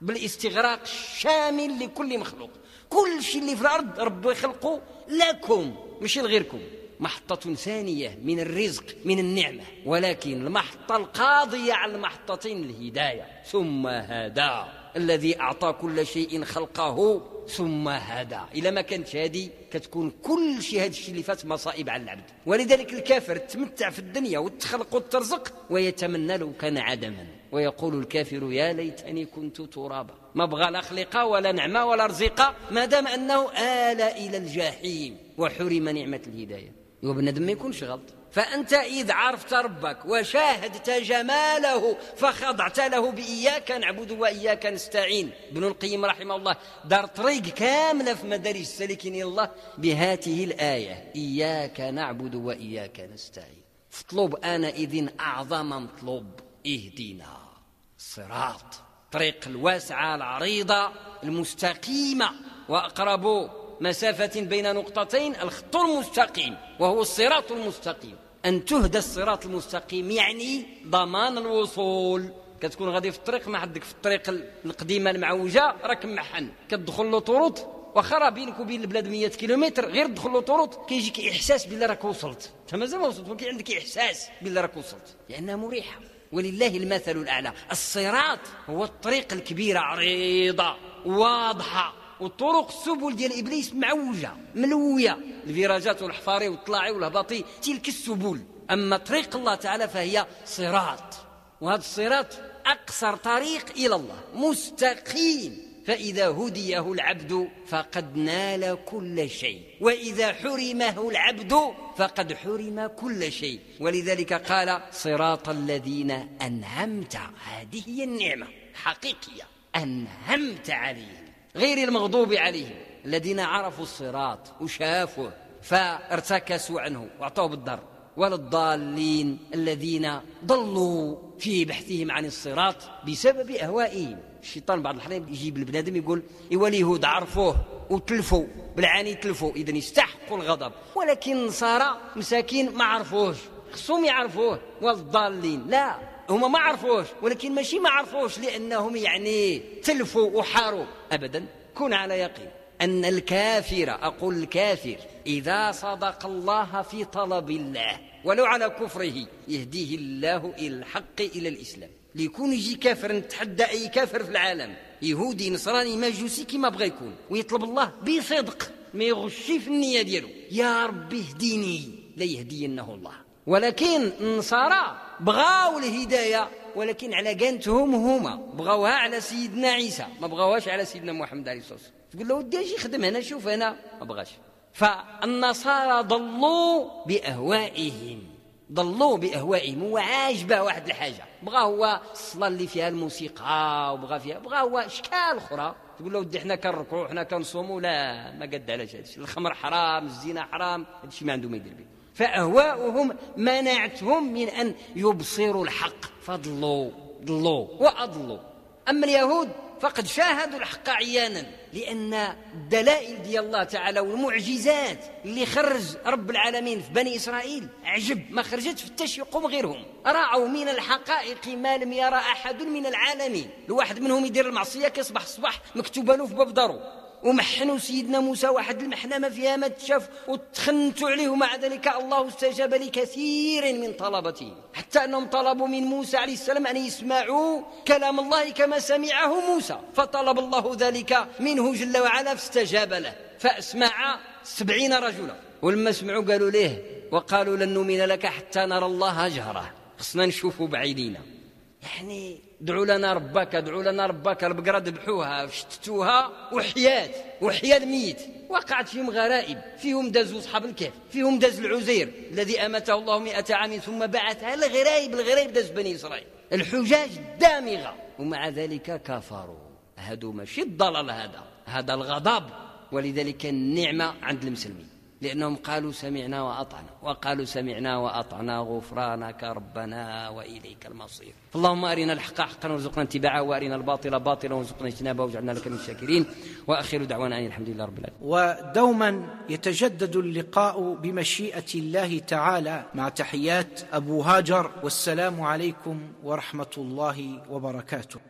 Speaker 1: بالاستغراق الشامل لكل مخلوق. كل شيء اللي في الأرض رب يخلقه لكم مش لغيركم. محطة ثانية من الرزق من النعمة. ولكن المحطة القاضية على المحطتين الهداية. ثم هدى. الذي أعطى كل شيء خلقه ثم هدى. إلى ما كانت هذه كتكون كل شيء هذا الشيء اللي فات مصائب على العبد. ولذلك الكافر تمتع في الدنيا وتخلق وترزق ويتمنى لو كان عدما. ويقول الكافر يا ليتني كنت ترابا. ما بغى لا خلقة ولا نعمة ولا رزقة ما دام أنه آل إلى الجحيم وحرم نعمة الهداية. وبنادم ما يكونش غلط فأنت إذ عرفت ربك وشاهدت جماله فخضعت له بإياك نعبد وإياك نستعين. ابن القيم رحمه الله دار طريق كاملة في مدارج السالكين الله بهاته الآية. إياك نعبد وإياك نستعين. اطلب أنا إذن أعظم مطلوب. اهدنا الصراط طريق الواسعة العريضة المستقيمة. وأقرب مسافة بين نقطتين الخط المستقيم وهو الصراط المستقيم. أن تهدى الصراط المستقيم يعني ضمان الوصول. كتكون غادي في الطريق ما عندك في الطريق القديمة المعوجة راك محن. كتدخل له طرق واخا بينك وبين البلاد 100 كيلومتر غير تدخل له طرق كيجيك إحساس بلي راك وصلت. أنت مازال ما وصلت ولكن عندك إحساس بلي راك وصلت. لأنها مريحة. ولله المثل الأعلى. الصراط هو الطريق الكبيره عريضة واضحة. والطرق السبل ديال إبليس معوجة ملوية. الفيراجات والحفاري والطلاعي والهباطي تلك السبل. أما طريق الله تعالى فهي صراط. وهذا الصراط أقصر طريق إلى الله مستقيم. فإذا هديه العبد فقد نال كل شيء. وإذا حرمه العبد فقد حرم كل شيء. ولذلك قال صراط الذين أنعمت هذه هي النعمة حقيقية. أنعمت عليهم. غير المغضوب عليهم الذين عرفوا الصراط وشافوه فارتكسوا عنه واعطوه بالضر. ولا الضالين الذين ضلوا في بحثهم عن الصراط بسبب أهوائهم. الشيطان بعض الأحيان يجيب البنادم يقول إيوا اليهود عرفوه وتلفوا بالعاني تلفوا اذا يستحقوا الغضب. ولكن النصارى مساكين ما عرفوش خصهم يعرفوه والضالين لا. هما ما عرفوش. ولكن ماشي ما عرفوش لأنهم يعني تلفوا وحاروا. ابدا. كن على يقين أن الكافر أقول الكافر إذا صدق الله في طلب الله ولو على كفره يهديه الله إلى الحق إلى الإسلام. ليكون يجي كافر نتحدى أي كافر في العالم يهودي نصراني مجوسي كما بغى يكون ويطلب الله بصدق ما يغشي في النية ديالو. يا ربي اهديني. ليهدينه الله. ولكن النصارى بغاو الهداية ولكن على قانتهم هما. بغاوها على سيدنا عيسى ما بغاوهاش على سيدنا محمد عليه الصلاة والسلام. تقول له ودي أجي خدم هنا شوف هنا. ما بغاش. فالنصارى ضلوا بأهوائهم. ضلوا بأهوائهم هو واحد الحاجة. بغى هو الصلاه اللي فيها الموسيقى وبغى فيها بغى هو إشكال أخرى. تقول له ودي حنا كنركعوا حنا كنصوموا لا ما قد علاش هذا الشيء الخمر حرام الزنا حرام هذا الشيء ما عنده ما يدير به. فأهواؤهم منعتهم من أن يبصروا الحق. فضلوا ضلوا وأضلوا. أما اليهود فقد شاهدوا الحق عيانا لأن الدلائل ديال الله تعالى والمعجزات اللي خرج رب العالمين في بني إسرائيل عجب ما خرجت في التشيقهم غيرهم رأوا من الحقائق ما لم يرى أحد من العالمين. الواحد منهم يدير المعصية كيصبح الصباح مكتوبة له في باب دارو ومحنوا سيدنا موسى واحد المحنة ما فيها ما تشاف وتخنتوا عليه ومع ذلك الله استجاب لكثير من طلبته. حتى أنهم طلبوا من موسى عليه السلام أن يسمعوا كلام الله كما سمعه موسى. فطلب الله ذلك منه جل وعلا فاستجاب له. فأسمع سبعين رجلا. ولما سمعوا قالوا ليه؟ وقالوا لن نؤمن لك حتى نرى الله جهرة خصنا نشوفوا بعينينا. يعني ادعوا لنا ربك ادعوا لنا ربك البقرة ذبحوها شتتوها وحيات وحيا الميت وقعت فيهم غرائب فيهم دازوا اصحاب الكهف فيهم داز العزير الذي امته الله مئة عام ثم بعثها الغرائب الغرائب داز بني إسرائيل. الحجاج دامغة. ومع ذلك كفروا. هادو ماشي الضلال هذا هذا الغضب. ولذلك النعمة عند المسلمين. لأنهم قالوا سمعنا وأطعنا وقالوا سمعنا وأطعنا غفرانك ربنا وإليك المصير. اللهم أرنا الحق حقا وارزقنا اتباعه وأرنا الباطل باطلا وارزقنا اجتنابه واجعلنا لك من الشاكرين. وآخر دعوانا أن الحمد لله رب العالمين.
Speaker 2: ودوما يتجدد اللقاء بمشيئة الله تعالى مع تحيات أبو هاجر والسلام عليكم ورحمة الله وبركاته.